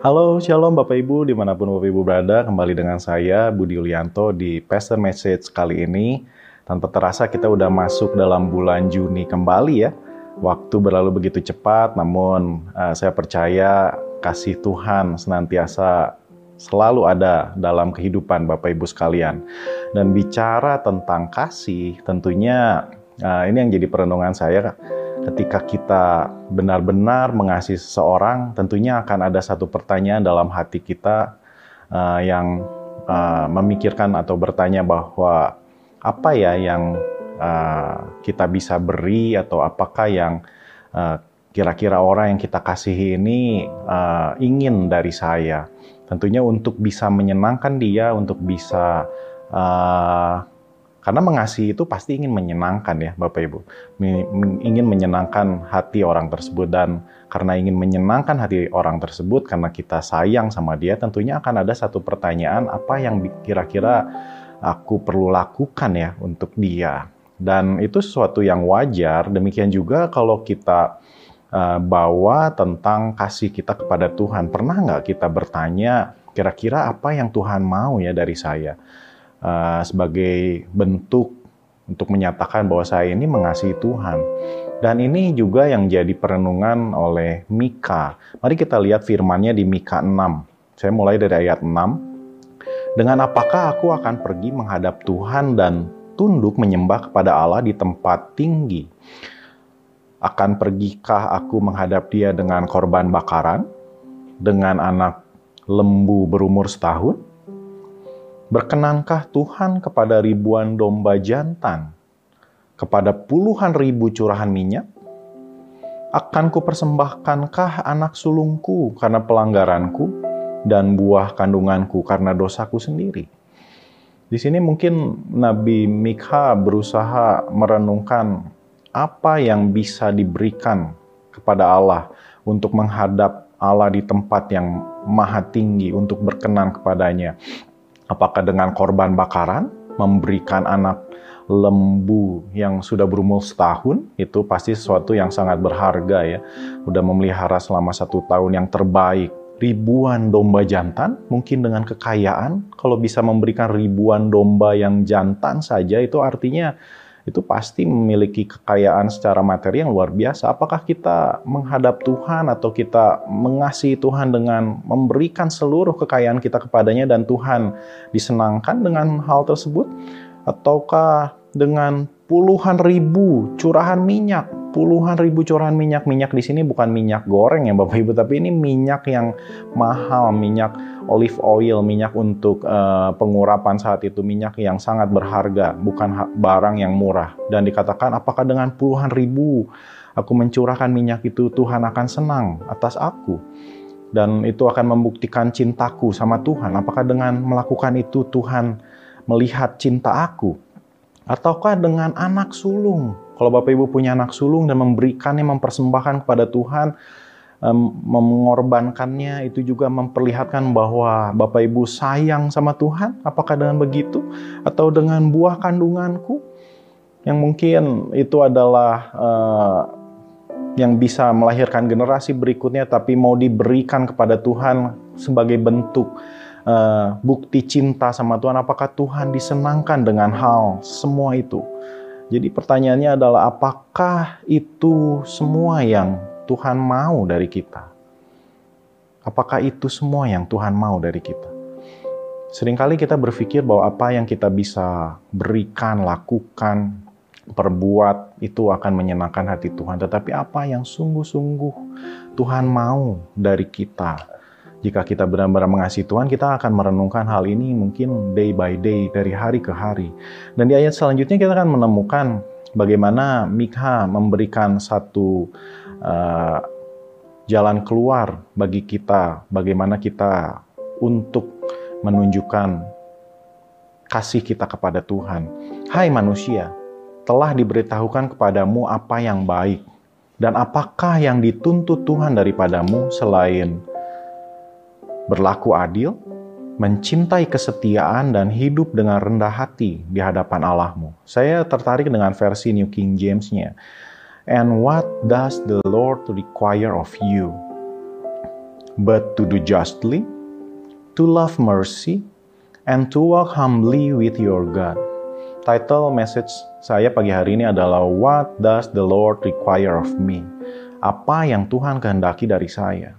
Halo, shalom Bapak Ibu, di mana pun Bapak Ibu berada, kembali dengan saya Budi Ulianto di Pastor Message kali ini. Tanpa terasa kita udah masuk dalam bulan Juni kembali ya. Waktu berlalu begitu cepat, namun uh, saya percaya kasih Tuhan senantiasa selalu ada dalam kehidupan Bapak Ibu sekalian. Dan bicara tentang kasih, tentunya uh, ini yang jadi perenungan saya ketika kita benar-benar mengasihi seseorang, tentunya akan ada satu pertanyaan dalam hati kita uh, yang uh, memikirkan atau bertanya bahwa apa ya yang uh, kita bisa beri atau apakah yang uh, kira-kira orang yang kita kasihi ini uh, ingin dari saya. Tentunya untuk bisa menyenangkan dia, untuk bisa uh, karena mengasihi itu pasti ingin menyenangkan ya Bapak Ibu. Ingin menyenangkan hati orang tersebut dan karena ingin menyenangkan hati orang tersebut karena kita sayang sama dia tentunya akan ada satu pertanyaan apa yang kira-kira aku perlu lakukan ya untuk dia. Dan itu sesuatu yang wajar. Demikian juga kalau kita uh, bawa tentang kasih kita kepada Tuhan. Pernah nggak kita bertanya kira-kira apa yang Tuhan mau ya dari saya? Uh, sebagai bentuk untuk menyatakan bahwa saya ini mengasihi Tuhan. Dan ini juga yang jadi perenungan oleh Mika. Mari kita lihat firmannya di Mika 6. Saya mulai dari ayat 6. Dengan apakah aku akan pergi menghadap Tuhan dan tunduk menyembah kepada Allah di tempat tinggi? Akan pergikah aku menghadap dia dengan korban bakaran? Dengan anak lembu berumur setahun? Berkenankah Tuhan kepada ribuan domba jantan, kepada puluhan ribu curahan minyak? Akan kupersembahkankah anak sulungku karena pelanggaranku dan buah kandunganku karena dosaku sendiri? Di sini mungkin Nabi Mikha berusaha merenungkan apa yang bisa diberikan kepada Allah untuk menghadap Allah di tempat yang maha tinggi untuk berkenan kepadanya. Apakah dengan korban bakaran, memberikan anak lembu yang sudah berumur setahun, itu pasti sesuatu yang sangat berharga ya. Udah memelihara selama satu tahun yang terbaik. Ribuan domba jantan, mungkin dengan kekayaan, kalau bisa memberikan ribuan domba yang jantan saja, itu artinya itu pasti memiliki kekayaan secara materi yang luar biasa. Apakah kita menghadap Tuhan atau kita mengasihi Tuhan dengan memberikan seluruh kekayaan kita kepadanya dan Tuhan disenangkan dengan hal tersebut? Ataukah dengan puluhan ribu curahan minyak puluhan ribu curahan minyak. Minyak di sini bukan minyak goreng ya Bapak Ibu, tapi ini minyak yang mahal, minyak olive oil, minyak untuk uh, pengurapan saat itu, minyak yang sangat berharga, bukan barang yang murah. Dan dikatakan apakah dengan puluhan ribu aku mencurahkan minyak itu Tuhan akan senang atas aku. Dan itu akan membuktikan cintaku sama Tuhan. Apakah dengan melakukan itu Tuhan melihat cinta aku? Ataukah dengan anak sulung kalau Bapak Ibu punya anak sulung dan memberikannya, mempersembahkan kepada Tuhan, mengorbankannya, itu juga memperlihatkan bahwa Bapak Ibu sayang sama Tuhan. Apakah dengan begitu? Atau dengan buah kandunganku? Yang mungkin itu adalah uh, yang bisa melahirkan generasi berikutnya, tapi mau diberikan kepada Tuhan sebagai bentuk uh, bukti cinta sama Tuhan. Apakah Tuhan disenangkan dengan hal semua itu? Jadi pertanyaannya adalah apakah itu semua yang Tuhan mau dari kita? Apakah itu semua yang Tuhan mau dari kita? Seringkali kita berpikir bahwa apa yang kita bisa berikan, lakukan, perbuat itu akan menyenangkan hati Tuhan. Tetapi apa yang sungguh-sungguh Tuhan mau dari kita? Jika kita benar-benar mengasihi Tuhan, kita akan merenungkan hal ini mungkin day by day, dari hari ke hari. Dan di ayat selanjutnya kita akan menemukan bagaimana Mikha memberikan satu uh, jalan keluar bagi kita, bagaimana kita untuk menunjukkan kasih kita kepada Tuhan. Hai manusia, telah diberitahukan kepadamu apa yang baik, dan apakah yang dituntut Tuhan daripadamu selain berlaku adil, mencintai kesetiaan, dan hidup dengan rendah hati di hadapan Allahmu. Saya tertarik dengan versi New King James-nya. And what does the Lord require of you? but to do justly, to love mercy, and to walk humbly with your God. Title message saya pagi hari ini adalah What does the Lord require of me? Apa yang Tuhan kehendaki dari saya?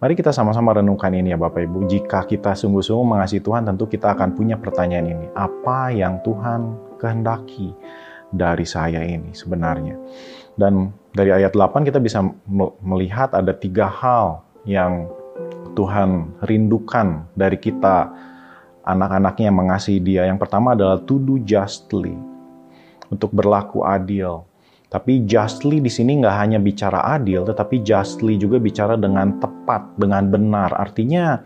Mari kita sama-sama renungkan ini ya Bapak Ibu. Jika kita sungguh-sungguh mengasihi Tuhan, tentu kita akan punya pertanyaan ini. Apa yang Tuhan kehendaki dari saya ini sebenarnya? Dan dari ayat 8 kita bisa melihat ada tiga hal yang Tuhan rindukan dari kita anak-anaknya yang mengasihi dia. Yang pertama adalah to do justly, untuk berlaku adil. Tapi justly di sini nggak hanya bicara adil, tetapi justly juga bicara dengan tepat, dengan benar. Artinya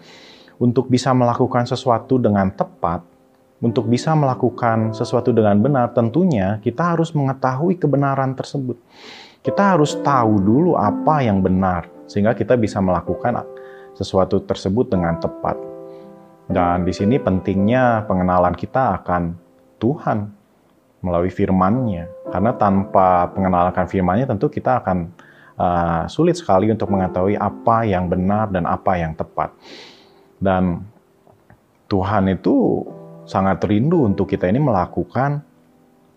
untuk bisa melakukan sesuatu dengan tepat, untuk bisa melakukan sesuatu dengan benar, tentunya kita harus mengetahui kebenaran tersebut. Kita harus tahu dulu apa yang benar, sehingga kita bisa melakukan sesuatu tersebut dengan tepat. Dan di sini pentingnya pengenalan kita akan Tuhan melalui firman-Nya. Karena tanpa pengenalan firman-Nya tentu kita akan uh, sulit sekali untuk mengetahui apa yang benar dan apa yang tepat. Dan Tuhan itu sangat rindu untuk kita ini melakukan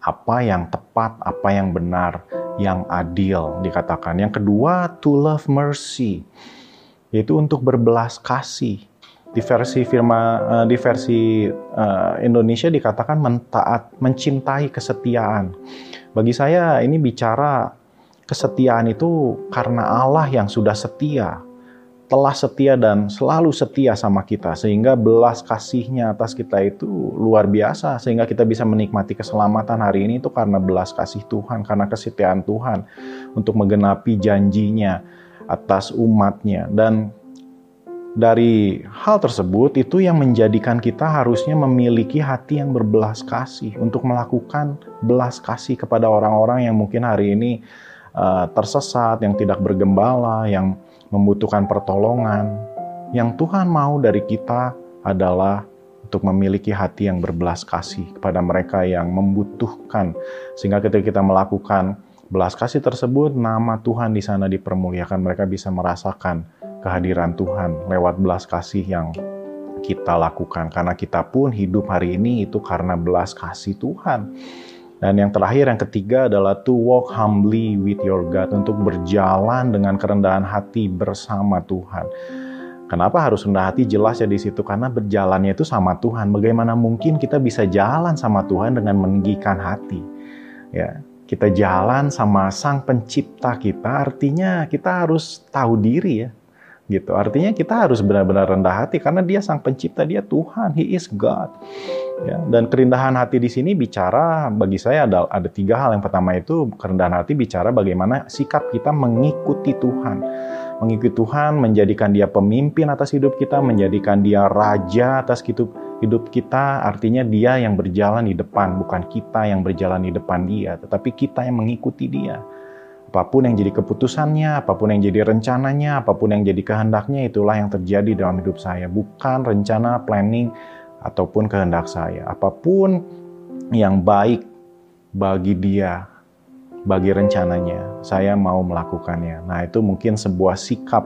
apa yang tepat, apa yang benar, yang adil dikatakan. Yang kedua, to love mercy, yaitu untuk berbelas kasih. Di versi firma uh, di versi uh, Indonesia dikatakan mentaat, mencintai kesetiaan. Bagi saya ini bicara kesetiaan itu karena Allah yang sudah setia telah setia dan selalu setia sama kita sehingga belas kasihnya atas kita itu luar biasa sehingga kita bisa menikmati keselamatan hari ini itu karena belas kasih Tuhan karena kesetiaan Tuhan untuk menggenapi janjinya atas umatnya. Dan dari hal tersebut itu yang menjadikan kita harusnya memiliki hati yang berbelas kasih untuk melakukan belas kasih kepada orang-orang yang mungkin hari ini uh, tersesat, yang tidak bergembala, yang membutuhkan pertolongan, yang Tuhan mau dari kita adalah untuk memiliki hati yang berbelas kasih kepada mereka yang membutuhkan. Sehingga ketika kita melakukan belas kasih tersebut, nama Tuhan di sana dipermuliakan. Mereka bisa merasakan kehadiran Tuhan lewat belas kasih yang kita lakukan. Karena kita pun hidup hari ini itu karena belas kasih Tuhan. Dan yang terakhir, yang ketiga adalah to walk humbly with your God, untuk berjalan dengan kerendahan hati bersama Tuhan. Kenapa harus rendah hati? Jelas ya di situ karena berjalannya itu sama Tuhan. Bagaimana mungkin kita bisa jalan sama Tuhan dengan meninggikan hati? Ya, kita jalan sama Sang Pencipta kita, artinya kita harus tahu diri ya gitu. Artinya kita harus benar-benar rendah hati karena Dia sang pencipta, Dia Tuhan, He is God. Ya, dan kerendahan hati di sini bicara bagi saya ada ada tiga hal. Yang pertama itu kerendahan hati bicara bagaimana sikap kita mengikuti Tuhan. Mengikuti Tuhan, menjadikan Dia pemimpin atas hidup kita, menjadikan Dia raja atas hidup hidup kita. Artinya Dia yang berjalan di depan, bukan kita yang berjalan di depan Dia, tetapi kita yang mengikuti Dia. Apa pun yang jadi keputusannya, apa pun yang jadi rencananya, apa pun yang jadi kehendaknya, itulah yang terjadi dalam hidup saya. Bukan rencana, planning, ataupun kehendak saya. Apa pun yang baik bagi dia, bagi rencananya, saya mau melakukannya. Nah, itu mungkin sebuah sikap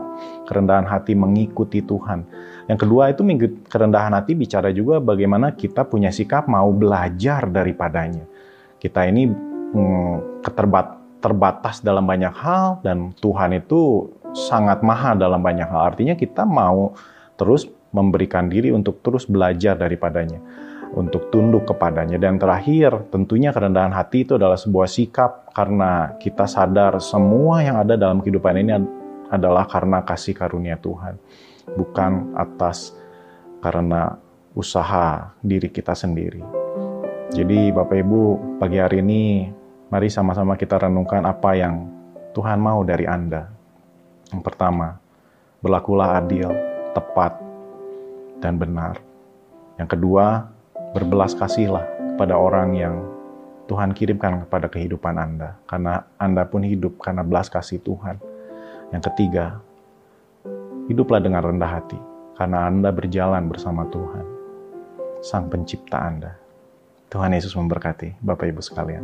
kerendahan hati mengikuti Tuhan. Yang kedua itu kerendahan hati bicara juga bagaimana kita punya sikap mau belajar daripadanya. Kita ini hmm, keterbat terbatas dalam banyak hal dan Tuhan itu sangat maha dalam banyak hal. Artinya kita mau terus memberikan diri untuk terus belajar daripadanya, untuk tunduk kepadanya. Dan terakhir, tentunya kerendahan hati itu adalah sebuah sikap karena kita sadar semua yang ada dalam kehidupan ini adalah karena kasih karunia Tuhan, bukan atas karena usaha diri kita sendiri. Jadi Bapak Ibu, pagi hari ini Mari sama-sama kita renungkan apa yang Tuhan mau dari Anda. Yang pertama, berlakulah adil, tepat, dan benar. Yang kedua, berbelas kasihlah kepada orang yang Tuhan kirimkan kepada kehidupan Anda, karena Anda pun hidup karena belas kasih Tuhan. Yang ketiga, hiduplah dengan rendah hati, karena Anda berjalan bersama Tuhan, Sang Pencipta Anda. Tuhan Yesus memberkati Bapak Ibu sekalian.